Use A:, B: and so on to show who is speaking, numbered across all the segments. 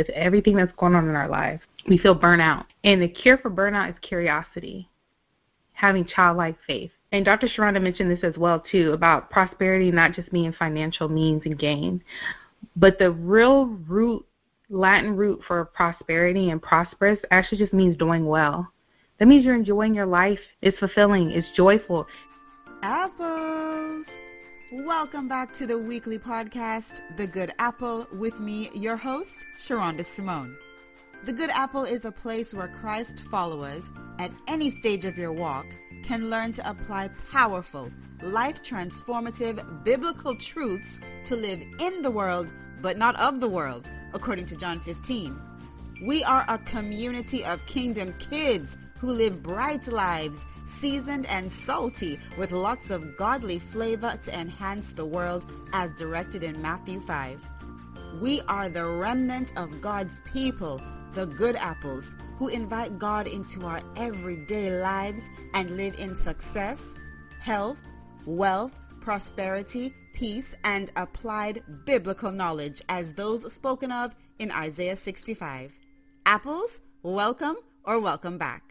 A: with everything that's going on in our lives. We feel burnout. And the cure for burnout is curiosity, having childlike faith. And Dr. Sherunda mentioned this as well too about prosperity not just being financial means and gain, but the real root Latin root for prosperity and prosperous actually just means doing well. That means you're enjoying your life. It's fulfilling. It's joyful.
B: Apples! Welcome back to the weekly podcast, The Good Apple, with me, your host, Sherunda Simone. The Good Apple is a place where Christ followers, at any stage of your walk, can learn to apply powerful, life transformative biblical truths to live in the world, but not of the world, according to John 15. We are a community of kingdom kids who live bright lives, seasoned and salty, with lots of godly flavor to enhance the world, as directed in Matthew 5. We are the remnant of God's people, the good apples, who invite God into our everyday lives and live in success, health, wealth, prosperity, peace, and applied biblical knowledge as those spoken of in Isaiah 65. Apples, welcome or welcome back.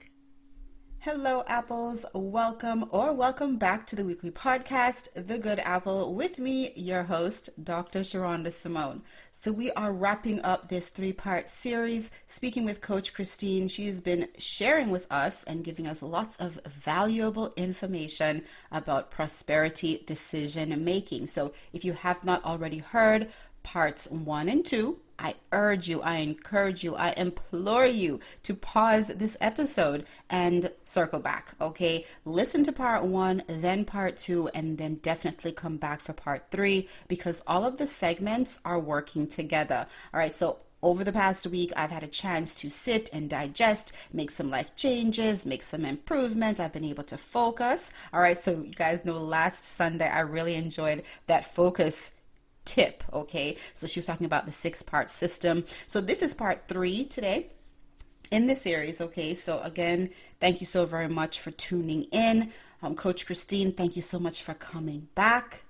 B: Hello, apples. Welcome or welcome back to the weekly podcast, The Good Apple, with me, your host, Dr. Sherunda Simone. So, we are wrapping up this three part series, speaking with Coach Christine. She's been sharing with us and giving us lots of valuable information about prosperity decision making. So, if you have not already heard parts one and two, I urge you, I encourage you, I implore you to pause this episode and circle back, okay? Listen to part one, then part two, and then definitely come back for part three because all of the segments are working together. All right, so over the past week, I've had a chance to sit and digest, make some life changes, make some improvement. I've been able to focus. All right, so you guys know last Sunday I really enjoyed that focus tip. Okay, so she was talking about the six part system. So this is part three today in this series. Okay, so again, thank you so very much for tuning in. Um, Coach Christine, thank you so much for coming back.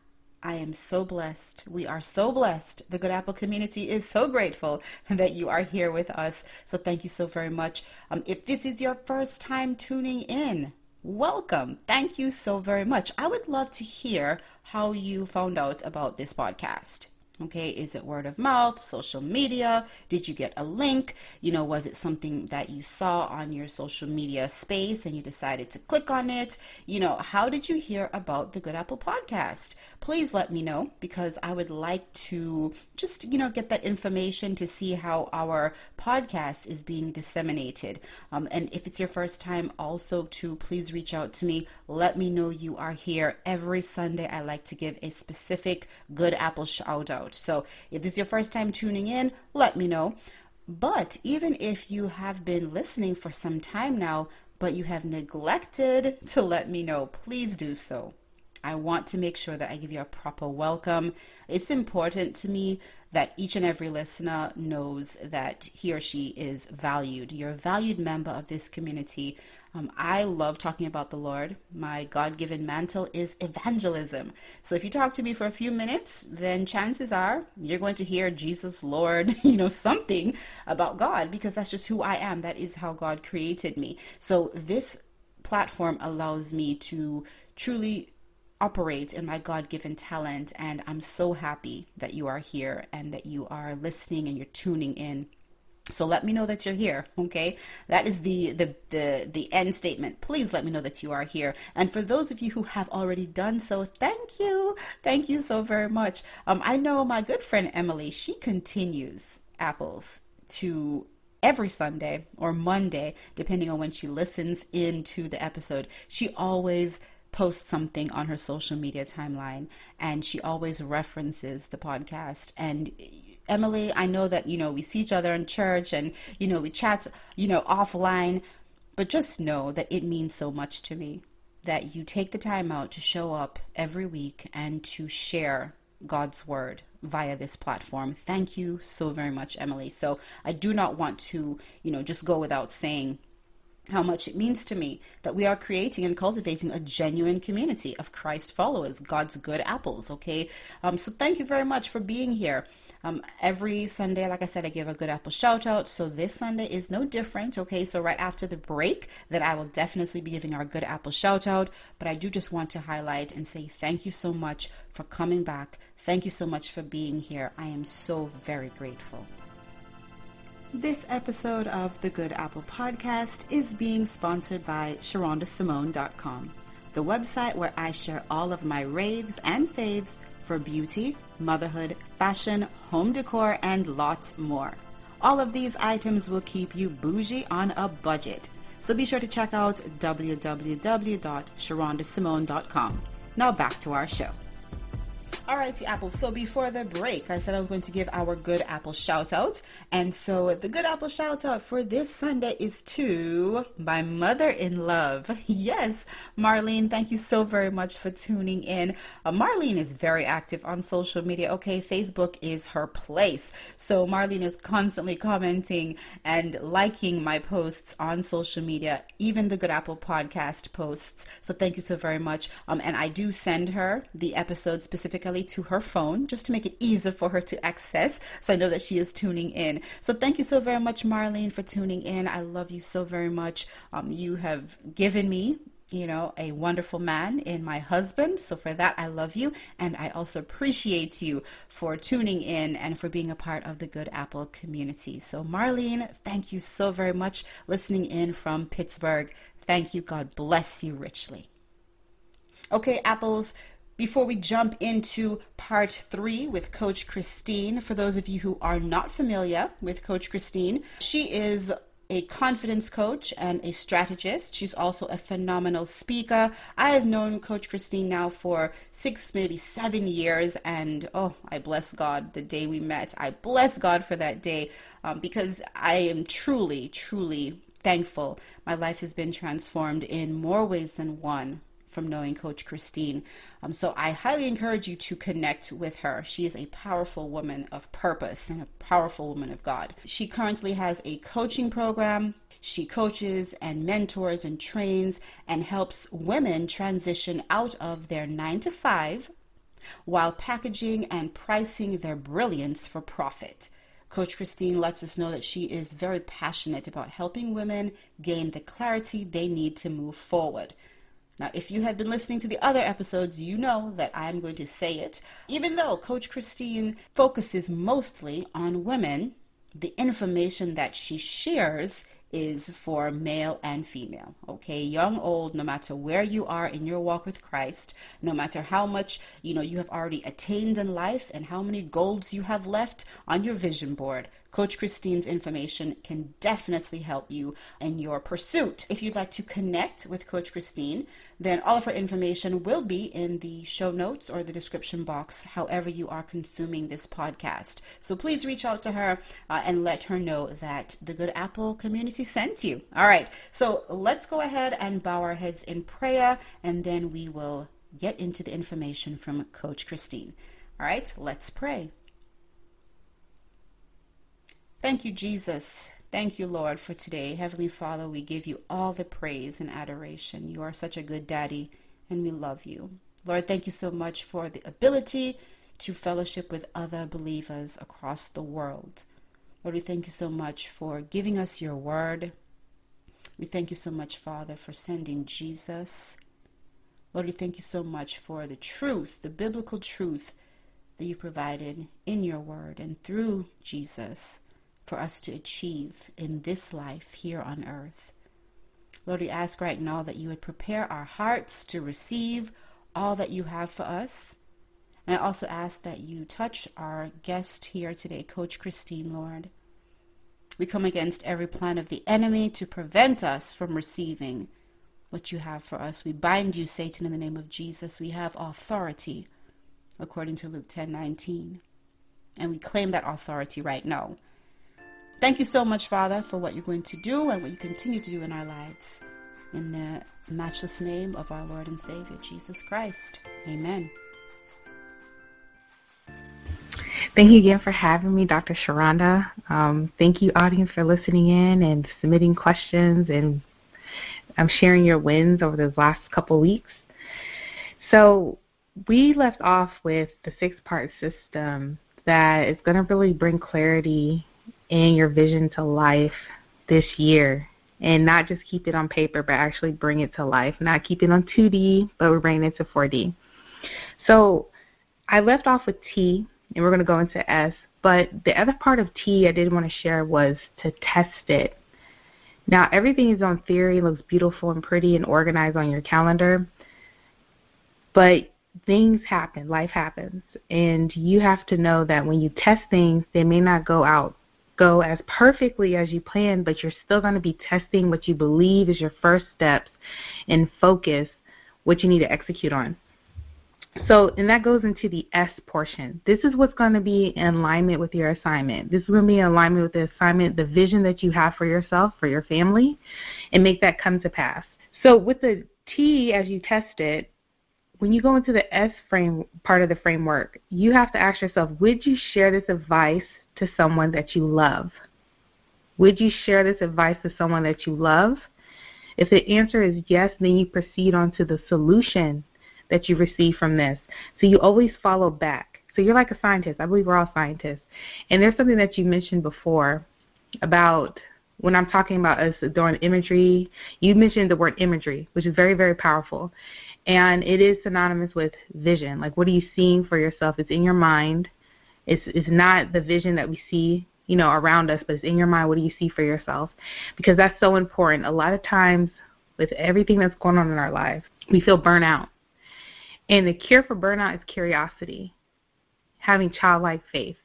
B: I am so blessed. We are so blessed. The Good Apple community is so grateful that you are here with us. So thank you so very much. Um, if this is your first time tuning in, welcome. Thank you so very much. I would love to hear how you found out about this podcast. Okay, is it word of mouth, social media? Did you get a link? You know, was it something that you saw on your social media space and you decided to click on it? You know, how did you hear about the Good Apple podcast? Please let me know because I would like to just, you know, get that information to see how our podcast is being disseminated. Um, and if it's your first time, also to please reach out to me. Let me know you are here every Sunday. I like to give a specific Good Apple shout out out. So if this is your first time tuning in, let me know. But even if you have been listening for some time now, but you have neglected to let me know, please do so. I want to make sure that I give you a proper welcome. It's important to me that each and every listener knows that he or she is valued. You're a valued member of this community. Um, I love talking about the Lord. My God given mantle is evangelism. So if you talk to me for a few minutes, then chances are you're going to hear Jesus, Lord, you know, something about God because that's just who I am. That is how God created me. So this platform allows me to truly operate in my God given talent. And I'm so happy that you are here and that you are listening and you're tuning in. So let me know that you're here, okay? That is the, the the the end statement. Please let me know that you are here. And for those of you who have already done so, thank you, thank you so very much. Um, I know my good friend Emily. She continues apples to every Sunday or Monday, depending on when she listens into the episode. She always posts something on her social media timeline, and she always references the podcast and Emily, I know that, you know, we see each other in church and, you know, we chat, you know, offline, but just know that it means so much to me that you take the time out to show up every week and to share God's word via this platform. Thank you so very much, Emily. So I do not want to, you know, just go without saying how much it means to me that we are creating and cultivating a genuine community of Christ followers, God's good apples, okay? Um, so thank you very much for being here. Um, every Sunday, like I said, I give a Good Apple shout out. So this Sunday is no different. Okay, so right after the break, that I will definitely be giving our Good Apple shout out. But I do just want to highlight and say thank you so much for coming back. Thank you so much for being here. I am so very grateful. This episode of the Good Apple Podcast is being sponsored by SherundaSimone.com, the website where I share all of my raves and faves for beauty, motherhood, fashion, home decor, and lots more. All of these items will keep you bougie on a budget. So be sure to check out www.sherundasimone.com. Now back to our show. Alrighty, Apple. So before the break, I said I was going to give our good Apple shout out. And so the good Apple shout out for this Sunday is to my mother in love. Yes, Marlene, thank you so very much for tuning in. Uh, Marlene is very active on social media. Okay, Facebook is her place. So Marlene is constantly commenting and liking my posts on social media, even the Good Apple podcast posts. So thank you so very much. Um, and I do send her the episode specifically to her phone just to make it easier for her to access. So I know that she is tuning in. So thank you so very much, Marlene, for tuning in. I love you so very much. Um, you have given me you know, a wonderful man in my husband. So for that, I love you. And I also appreciate you for tuning in and for being a part of the Good Apple community. So, Marlene, thank you so very much listening in from Pittsburgh. Thank you. God bless you richly. Okay, Apples, before we jump into part three with Coach Christine, for those of you who are not familiar with Coach Christine, she is a confidence coach and a strategist. She's also a phenomenal speaker. I have known Coach Christine now for six, maybe seven years, and oh, I bless God the day we met. I bless God for that day um, because I am truly, truly thankful. My life has been transformed in more ways than one from knowing Coach Christine. Um, so I highly encourage you to connect with her. She is a powerful woman of purpose and a powerful woman of God. She currently has a coaching program. She coaches and mentors and trains and helps women transition out of their nine to five while packaging and pricing their brilliance for profit. Coach Christine lets us know that she is very passionate about helping women gain the clarity they need to move forward. Now, if you have been listening to the other episodes, you know that I'm going to say it. Even though Coach Christine focuses mostly on women, the information that she shares is for male and female. Okay, young, old, no matter where you are in your walk with Christ, no matter how much you know you have already attained in life and how many goals you have left on your vision board, Coach Christine's information can definitely help you in your pursuit. If you'd like to connect with Coach Christine, then all of her information will be in the show notes or the description box, however you are consuming this podcast. So please reach out to her uh, and let her know that the Good Apple community sent you. All right, so let's go ahead and bow our heads in prayer, and then we will get into the information from Coach Christine. All right, let's pray. Thank you, Jesus. Thank you, Lord, for today. Heavenly Father, we give you all the praise and adoration. You are such a good daddy, and we love you. Lord, thank you so much for the ability to fellowship with other believers across the world. Lord, we thank you so much for giving us your word. We thank you so much, Father, for sending Jesus. Lord, we thank you so much for the truth, the biblical truth that you provided in your word and through Jesus for us to achieve in this life here on earth. Lord, we ask right now that you would prepare our hearts to receive all that you have for us. And I also ask that you touch our guest here today, Coach Christine, Lord. We come against every plan of the enemy to prevent us from receiving what you have for us. We bind you, Satan, in the name of Jesus. We have authority, according to Luke 10 19. And we claim that authority right now. Thank you so much, Father, for what you're going to do and what you continue to do in our lives. In the matchless name of our Lord and Savior, Jesus Christ. Amen.
A: Thank you again for having me, Dr. Sherunda. Um, thank you, audience, for listening in and submitting questions and um, sharing your wins over those last couple weeks. So we left off with the six-part system that is going to really bring clarity in your vision to life this year and not just keep it on paper, but actually bring it to life. Not keep it on 2D, but we're bringing it to 4D. So I left off with T, and we're going to go into S. But the other part of T I did want to share was to test it. Now, everything is on theory, looks beautiful and pretty and organized on your calendar, but things happen, life happens, and you have to know that when you test things, they may not go out go as perfectly as you plan, but you're still going to be testing what you believe is your first steps and focus what you need to execute on. So, and that goes into the S portion. This is what's going to be in alignment with your assignment. This is going to be in alignment with the assignment, the vision that you have for yourself, for your family, and make that come to pass. So, with the T, as you test it, when you go into the S frame part of the framework, you have to ask yourself, would you share this advice to someone that you love? Would you share this advice to someone that you love? If the answer is yes, then you proceed on to the solution that you receive from this. So you always follow back. So you're like a scientist. I believe we're all scientists. And there's something that you mentioned before about when I'm talking about us doing imagery, you mentioned the word imagery, which is very, very powerful. And it is synonymous with vision. Like, what are you seeing for yourself? It's in your mind. It's, it's not the vision that we see, you know, around us, but it's in your mind. What do you see for yourself? Because that's so important. A lot of times, with everything that's going on in our lives, we feel burnout. And the cure for burnout is curiosity, having childlike faith.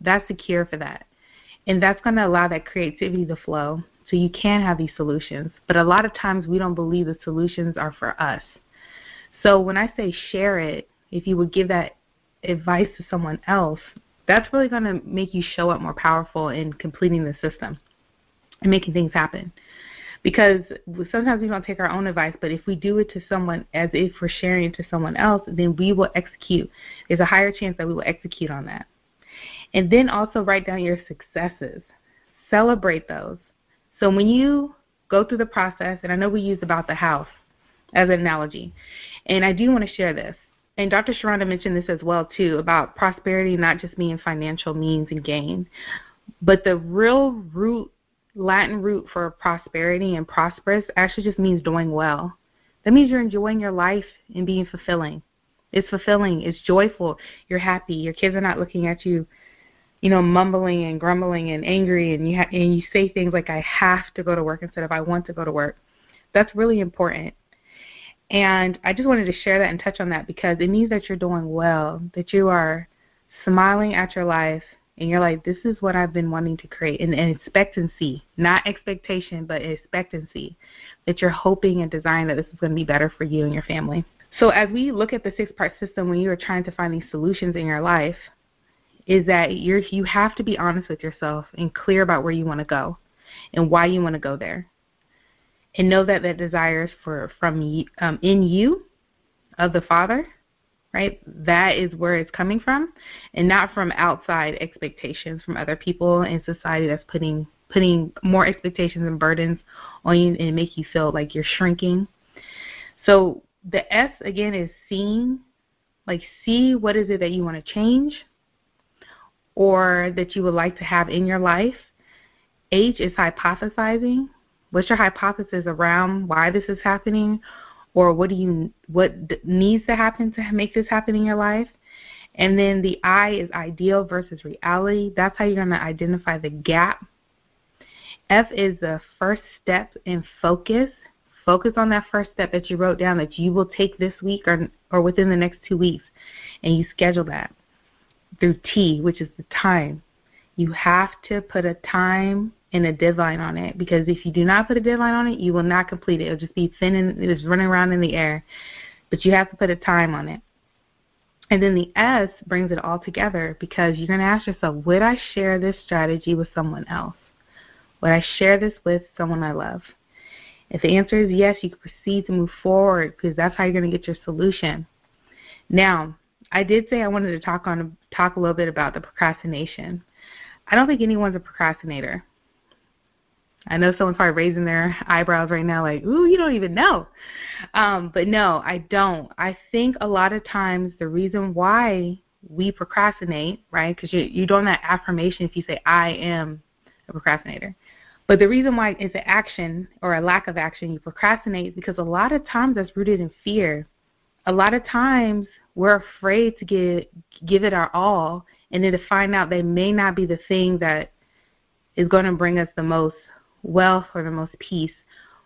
A: That's the cure for that. And that's going to allow that creativity to flow so you can have these solutions. But a lot of times we don't believe the solutions are for us. So when I say share it, if you would give that advice to someone else, that's really going to make you show up more powerful in completing the system and making things happen because sometimes we don't take our own advice, but if we do it to someone as if we're sharing it to someone else, then we will execute. There's a higher chance that we will execute on that. And then also write down your successes. Celebrate those. So when you go through the process, and I know we use about the house as an analogy, and I do want to share this. And Dr. Sherunda mentioned this as well too about prosperity not just being financial means and gain, but the real root Latin root for prosperity and prosperous actually just means doing well. That means you're enjoying your life and being fulfilling. It's fulfilling. It's joyful. You're happy. Your kids are not looking at you, you know, mumbling and grumbling and angry, and you ha- and you say things like "I have to go to work" instead of "I want to go to work." That's really important. And I just wanted to share that and touch on that because it means that you're doing well, that you are smiling at your life, and you're like, this is what I've been wanting to create, and, expectancy, not expectation, but expectancy, that you're hoping and desiring that this is going to be better for you and your family. So as we look at the six-part system, when you are trying to find these solutions in your life, is that you're you have to be honest with yourself and clear about where you want to go, and why you want to go there, and know that that desire is for from um, in you, of the Father, right? That is where it's coming from, and not from outside expectations from other people in society that's putting putting more expectations and burdens on you and make you feel like you're shrinking. So the S again is seeing, like see what is it that you want to change or that you would like to have in your life. H is hypothesizing. What's your hypothesis around why this is happening? Or what do you what needs to happen to make this happen in your life? And then the i is ideal versus reality. That's how you're going to identify the gap. F is the first step in focus. Focus on that first step that you wrote down that you will take this week or or within the next two weeks and you schedule that through t which is the time. You have to put a time and a deadline on it because if you do not put a deadline on it, you will not complete it. It'll just be thin and it's running around in the air. But you have to put a time on it. And then the S brings it all together because you're going to ask yourself, would I share this strategy with someone else? Would I share this with someone I love? If the answer is yes, you can proceed to move forward because that's how you're going to get your solution. Now, I did say I wanted to talk on talk a little bit about the procrastination. I don't think anyone's a procrastinator. I know someone's probably raising their eyebrows right now, like, ooh, you don't even know. Um, but no, I don't. I think a lot of times the reason why we procrastinate, right? Because you, you're doing that affirmation if you say, I am a procrastinator. But the reason why it's an action or a lack of action, you procrastinate, because a lot of times that's rooted in fear. A lot of times we're afraid to get, give it our all and then to find out they may not be the thing that is going to bring us the most wealth or the most peace.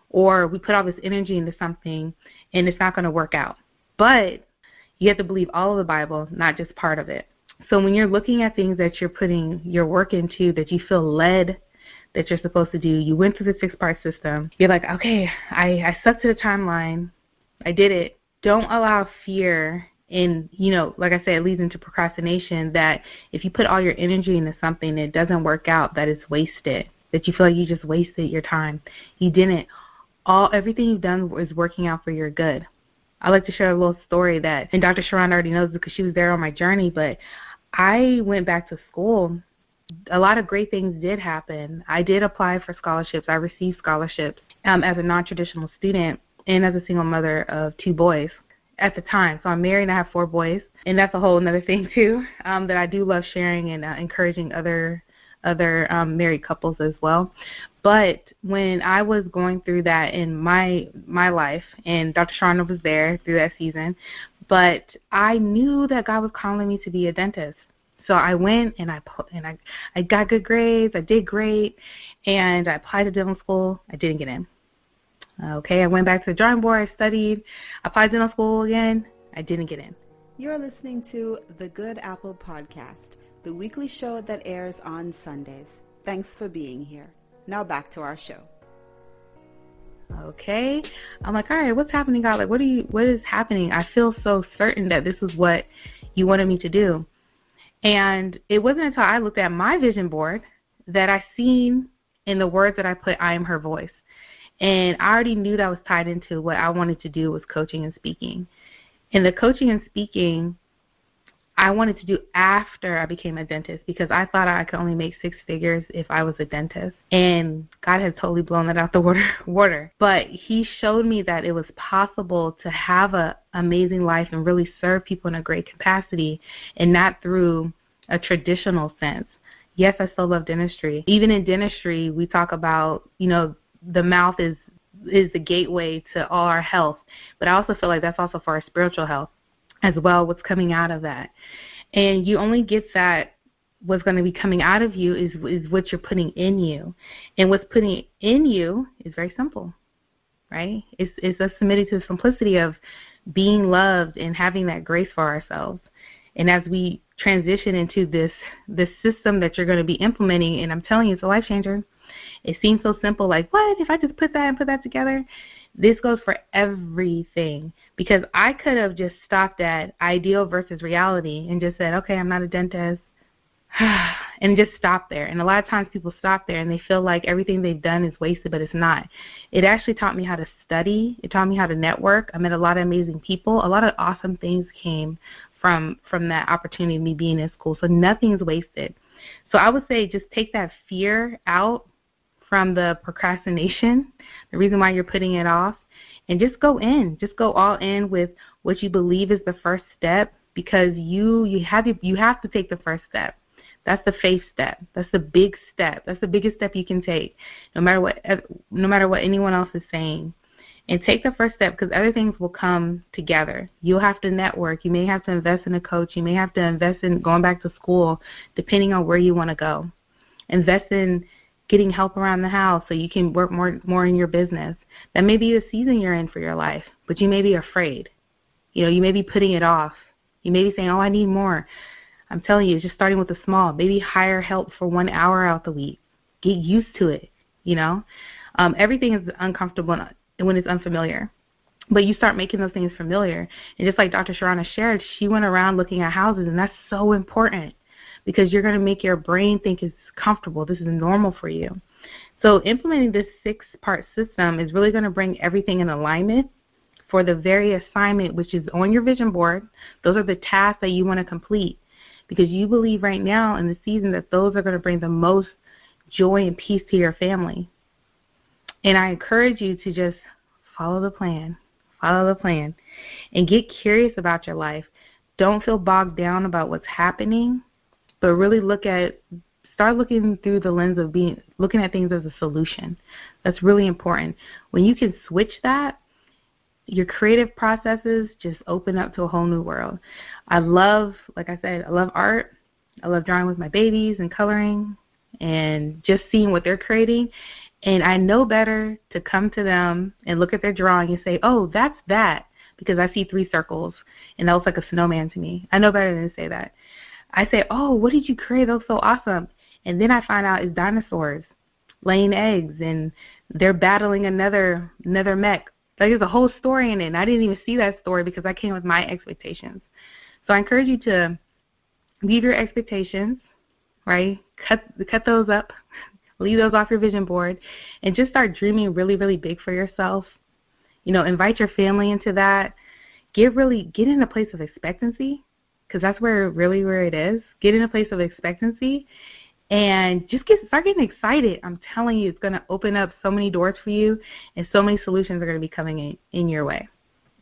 A: Or we put all this energy into something and it's not going to work out. But you have to believe all of the Bible, not just part of it. So when you're looking at things that you're putting your work into, that you feel led that you're supposed to do, you went through the six part system, you're like, okay, I, I stuck to the timeline, I did it. Don't allow fear and you know, like I said, it leads into procrastination that if you put all your energy into something and it doesn't work out, that it's wasted. That you feel like you just wasted your time. You didn't. All everything you've done is working out for your good. I like to share a little story that, and Dr. Sharon already knows because she was there on my journey, but I went back to school. A lot of great things did happen. I did apply for scholarships. I received scholarships um, as a non-traditional student and as a single mother of two boys at the time. So I'm married and I have four boys, and that's a whole another thing too um, that I do love sharing and uh, encouraging other other um, married couples as well. But when I was going through that in my my life, and Dr. Sharna was there through that season, but I knew that God was calling me to be a dentist. So I went and I and I I got good grades. I did great, and I applied to dental school. I didn't get in. Okay, I went back to the drawing board. I studied. I applied to dental school again. I didn't get in.
B: You're listening to the Good Apple Podcast the weekly show that airs on Sundays. Thanks for being here. Now back to our show.
A: Okay. I'm like, all right, what's happening, God? Like, what are you, what is happening? I feel so certain that this is what you wanted me to do. And it wasn't until I looked at my vision board that I seen in the words that I put, I am her voice. And I already knew that was tied into what I wanted to do was coaching and speaking. And the coaching and speaking, I wanted to do after I became a dentist because I thought I could only make six figures if I was a dentist. And God had totally blown that out the water water. But he showed me that it was possible to have a amazing life and really serve people in a great capacity and not through a traditional sense. Yes, I still love dentistry. Even in dentistry, we talk about, you know, the mouth is is the gateway to all our health, but I also feel like that's also for our spiritual health as well what's coming out of that. And you only get that what's going to be coming out of you is is what you're putting in you. And what's putting in you is very simple right? It's it's us submitting to the simplicity of being loved and having that grace for ourselves. And as we transition into this this system that you're going to be implementing and i'm telling you it's a life changer. It seems so simple like what if i just put that and put that together this goes for everything because I could have just stopped at ideal versus reality and just said, okay, I'm not a dentist, and just stop there. And a lot of times people stop there and they feel like everything they've done is wasted, but it's not. It actually taught me how to study. It taught me how to network. I met a lot of amazing people. A lot of awesome things came from from that opportunity of me being in school. So nothing's wasted. So I would say just take that fear out from the procrastination, the reason why you're putting it off, and just go in. Just go all in with what you believe is the first step because you you have you have to take the first step. That's the faith step. That's the big step. That's the biggest step you can take, no matter what no matter what anyone else is saying. And take the first step because other things will come together. You'll have to network. You may have to invest in a coach. You may have to invest in going back to school, depending on where you want to go. Invest in getting help around the house so you can work more more in your business. That may be the season you're in for your life, but you may be afraid. You know, you may be putting it off. You may be saying, "Oh, I need more." I'm telling you, just starting with the small. Maybe hire help for one hour out the week. Get used to it. You know, um, everything is uncomfortable when it's unfamiliar. But you start making those things familiar. And just like Dr. Sharana shared, she went around looking at houses, and that's so important because you're going to make your brain think it's comfortable. This is normal for you. So implementing this six-part system is really going to bring everything in alignment for the very assignment which is on your vision board. Those are the tasks that you want to complete because you believe right now in the season that those are going to bring the most joy and peace to your family. And I encourage you to just follow the plan. Follow the plan and get curious about your life don't feel bogged down about what's happening, but really look at start looking through the lens of being looking at things as a solution. That's really important. When you can switch that, your creative processes just open up to a whole new world. I love, like I said, I love art. I love drawing with my babies and coloring and just seeing what they're creating. And I know better to come to them and look at their drawing and say, oh, that's that, because I see three circles, and that looks like a snowman to me. I know better than to say that. I say, oh, what did you create? That was so awesome. And then I find out it's dinosaurs laying eggs, and they're battling another another mech. Like there's a whole story in it, and I didn't even see that story because I came with my expectations. So I encourage you to leave your expectations, right? Cut cut those up, leave those off your vision board, and just start dreaming really, really big for yourself. You know, invite your family into that. Get really get in a place of expectancy, because that's where really where it is. Get in a place of expectancy, and just get start getting excited. I'm telling you, it's going to open up so many doors for you, and so many solutions are going to be coming in, in your way.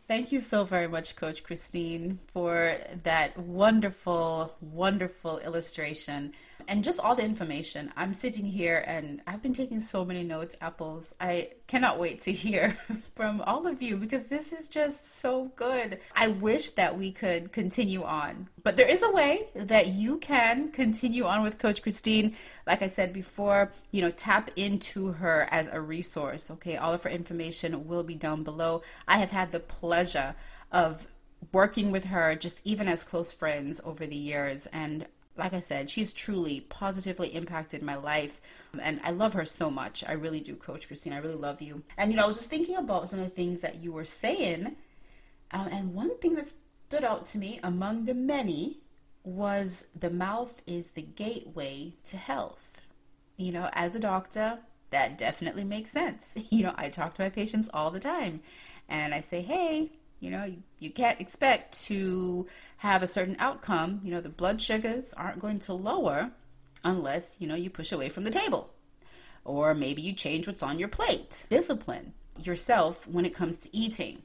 B: Thank you so very much, Coach Christine, for that wonderful, wonderful illustration and just all the information. I'm sitting here and I've been taking so many notes, Apples. I cannot wait to hear from all of you because this is just so good. I wish that we could continue on, but there is a way that you can continue on with Coach Christine. Like I said before, you know, tap into her as a resource. Okay, all of her information will be down below. I have had the pleasure of working with her just even as close friends over the years and like I said, she's truly positively impacted my life. And I love her so much. I really do, Coach Christine. I really love you. And, you know, I was just thinking about some of the things that you were saying. Um, and one thing that stood out to me among the many was the mouth is the gateway to health. You know, as a doctor, that definitely makes sense. You know, I talk to my patients all the time and I say, hey, you know, you, you can't expect to have a certain outcome. You know, the blood sugars aren't going to lower unless, you know, you push away from the table. Or maybe you change what's on your plate. Discipline yourself when it comes to eating.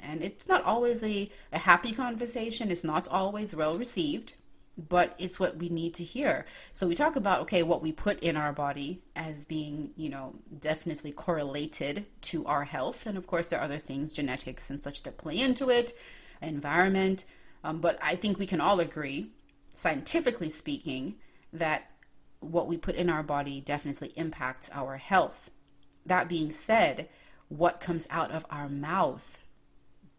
B: And it's not always a, a happy conversation, it's not always well received but it's what we need to hear. So we talk about okay, what we put in our body as being, you know, definitely correlated to our health, and of course there are other things, genetics and such that play into it, environment. Um, but I think we can all agree, scientifically speaking, that what we put in our body definitely impacts our health. That being said, what comes out of our mouth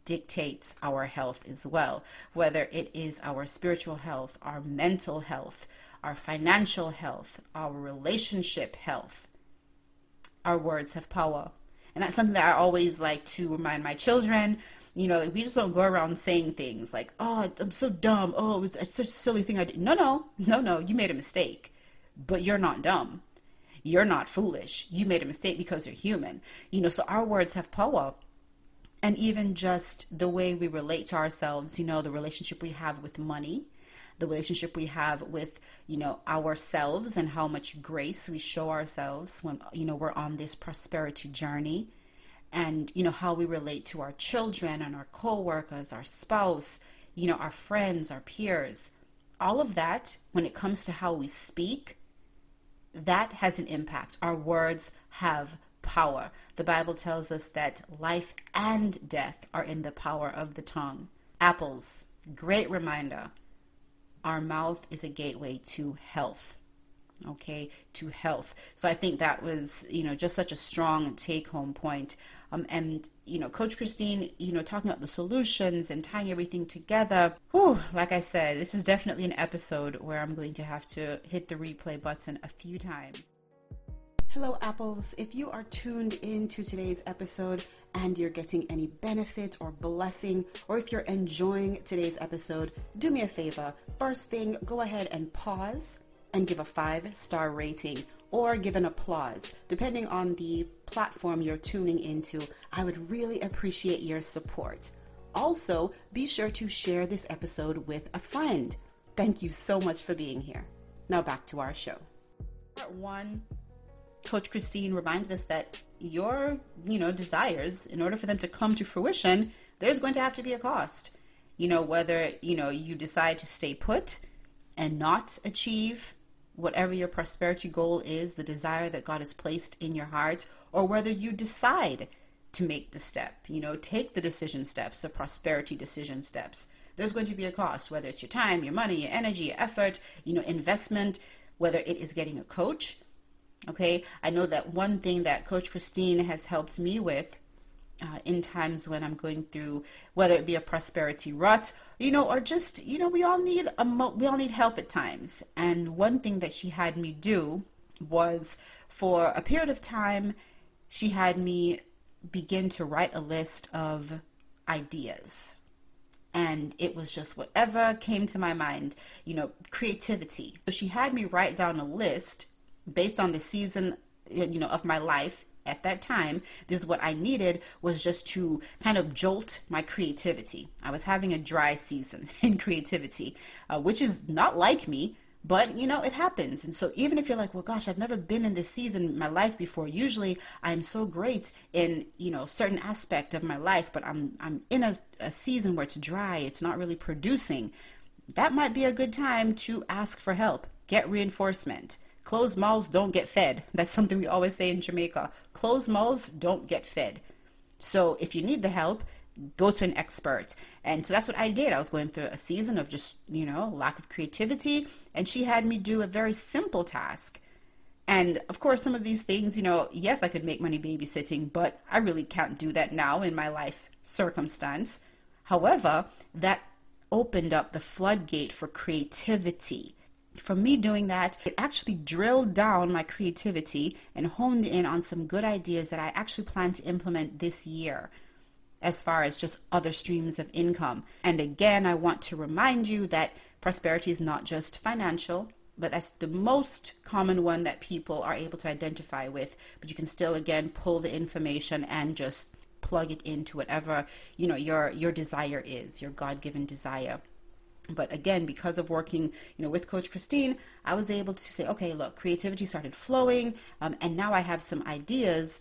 B: dictates our health as well, whether it is our spiritual health, our mental health, our financial health, our relationship health. Our words have power. And that's something that I always like to remind my children. You know, like we just don't go around saying things like, oh, I'm so dumb. Oh, it was such a silly thing I did. No, no, no, no. You made a mistake, but you're not dumb. You're not foolish. You made a mistake because you're human. You know, so our words have power and even just the way we relate to ourselves, you know, the relationship we have with money, the relationship we have with, you know, ourselves and how much grace we show ourselves when, you know, we're on this prosperity journey and, you know, how we relate to our children and our coworkers, our spouse, you know, our friends, our peers. All of that, when it comes to how we speak, that has an impact. Our words have power. The Bible tells us that life and death are in the power of the tongue. Apples, great reminder. Our mouth is a gateway to health. Okay, to health. So I think that was, you know, just such a strong take home point. Um, and you know, Coach Christine, you know, talking about the solutions and tying everything together. Whew, like I said, this is definitely an episode where I'm going to have to hit the replay button a few times. Hello, Apples. If you are tuned in to today's episode and you're getting any benefit or blessing, or if you're enjoying today's episode, do me a favor. First thing, go ahead and pause and give a five star rating or give an applause, depending on the platform you're tuning into. I would really appreciate your support. Also, be sure to share this episode with a friend. Thank you so much for being here. Now back to our show. Part one Coach Christine reminded us that your, you know, desires, in order for them to come to fruition, there's going to have to be a cost. you know, whether, you know, you decide to stay put and not achieve whatever your prosperity goal is, the desire that God has placed in your heart, or whether you decide to make the step, you know, take the decision steps, the prosperity decision steps. There's going to be a cost, whether it's your time, your money, your energy, your effort, you know, investment, whether it is getting a coach. Okay, I know that one thing that Coach Christine has helped me with uh, in times when I'm going through, whether it be a prosperity rut, you know, or just, you know, we all need a we all need help at times. And one thing that she had me do was for a period of time, she had me begin to write a list of ideas. And it was just whatever came to my mind, you know, creativity. So she had me write down a list based on the season, you know, of my life at that time, this is what I needed was just to kind of jolt my creativity. I was having a dry season in creativity, uh, which is not like me, but you know, it happens. And so even if you're like, well, gosh, I've never been in this season in my life before. Usually I'm so great in, you know, certain aspect of my life, but I'm, I'm in a, a season where it's dry. It's not really producing. That might be a good time to ask for help. Get reinforcement Closed mouths don't get fed. That's something we always say in Jamaica. Closed mouths don't get fed. So if you need the help, go to an expert. And so that's what I did. I was going through a season of just, you know, lack of creativity. And she had me do a very simple task. And of course, some of these things, you know, yes, I could make money babysitting, but I really can't do that now in my life circumstance. However, that opened up the floodgate for creativity from me doing that, it actually drilled down my creativity and honed in on some good ideas that I actually plan to implement this year as far as just other streams of income. And again, I want to remind you that prosperity is not just financial, but that's the most common one that people are able to identify with. But you can still again pull the information and just plug it into whatever, you know, your your desire is, your God-given desire but again because of working you know with coach christine i was able to say okay look creativity started flowing um, and now i have some ideas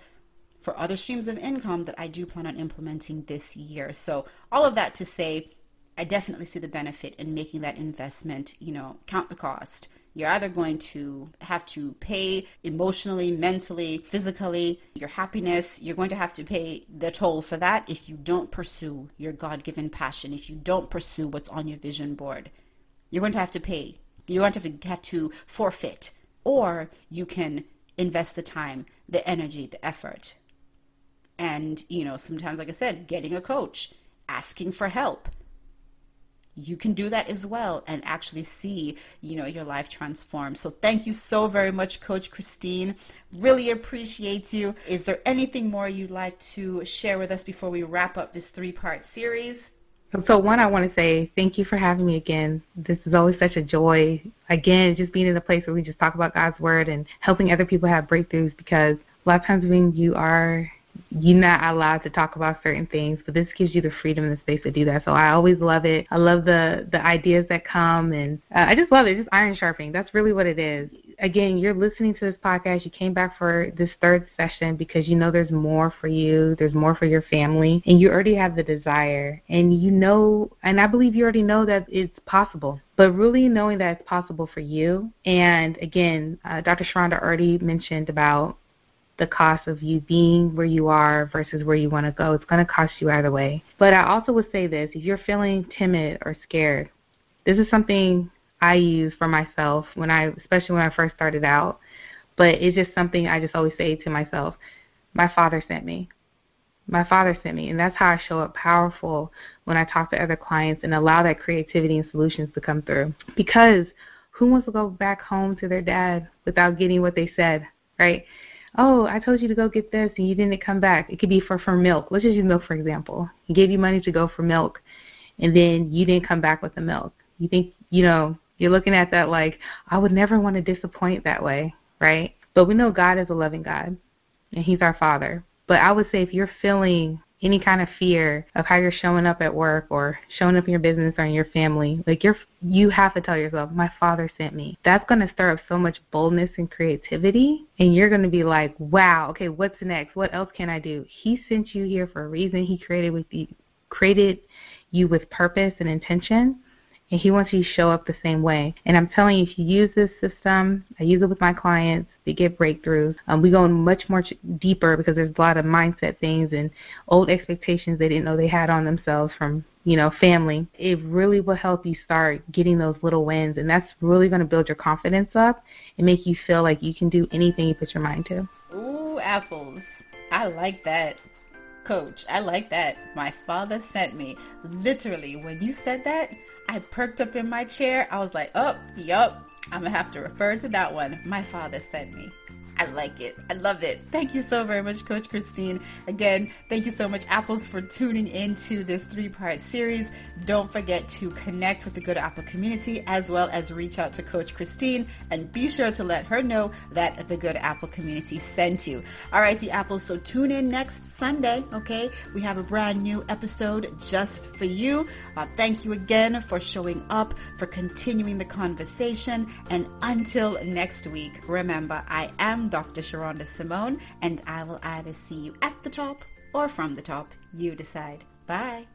B: for other streams of income that i do plan on implementing this year. So all of that to say i definitely see the benefit in making that investment you know count the cost you're either going to have to pay emotionally, mentally, physically, your happiness. You're going to have to pay the toll for that if you don't pursue your God given passion, if you don't pursue what's on your vision board. You're going to have to pay. You're going to have to have to forfeit. Or you can invest the time, the energy, the effort. And, you know, sometimes, like I said, getting a coach, asking for help you can do that as well and actually see you know your life transform. So thank you so very much coach christine. Really appreciate you. Is there anything more you'd like to share with us before we wrap up this three part series?
A: So one i want to say thank you for having me again. This is always such a joy. Again just being in a place where we just talk about god's word and helping other people have breakthroughs because a lot of times when you are you're not allowed to talk about certain things, but this gives you the freedom and the space to do that. So I always love it. I love the the ideas that come, and uh, I just love it. Just iron sharpening. That's really what it is. Again, you're listening to this podcast. You came back for this third session because you know there's more for you. There's more for your family, and you already have the desire, and you know, and I believe you already know that it's possible but really knowing that it's possible for you. And again, uh, Dr. Sherunda already mentioned about the cost of you being where you are versus where you want to go. It's going to cost you either way. But I also would say this if you're feeling timid or scared, this is something I use for myself when I, especially when I first started out. But it's just something I just always say to myself my father sent me. My father sent me. And that's how I show up powerful when I talk to other clients and allow that creativity and solutions to come through. Because who wants to go back home to their dad without getting what they said, right? Oh, I told you to go get this and you didn't come back. It could be for for milk. Let's just use milk for example. He gave you money to go for milk, and then you didn't come back with the milk. You think you know you're looking at that like I would never want to disappoint that way, right? But we know God is a loving God, and He's our Father. But I would say if you're feeling any kind of fear of how you're showing up at work or showing up in your business or in your family, like you're you have to tell yourself, my father sent me. That's going to stir up so much boldness and creativity and you're going to be like, wow, okay, what's next? What else can I do? He sent you here for a reason. He created with you created you with purpose and intention and he wants you to show up the same way. And I'm telling you, if you use this system, I use it with my clients, they get breakthroughs. Um, we go much more deeper because there's a lot of mindset things and old expectations they didn't know they had on themselves from you know family. It really will help you start getting those little wins, and that's really going to build your confidence up and make you feel like you can do anything you put your mind to.
B: Ooh, apples! I like that coach. I like that. My father sent me. Literally, when you said that, I perked up in my chair. I was like, oh, yup, I'm to have to refer to that one. My father sent me. I like it. I love it. Thank you so very much, Coach Christine. Again, thank you so much, Apples, for tuning into this three part series. Don't forget to connect with the Good Apple community as well as reach out to Coach Christine and be sure to let her know that the Good Apple community sent you. All righty, Apples. So tune in next Sunday, okay? We have a brand new episode just for you. Uh, thank you again for showing up, for continuing the conversation. And until next week, remember, I am Dr. Sherunda Simone, and I will either see you at the top or from the top. You decide. Bye.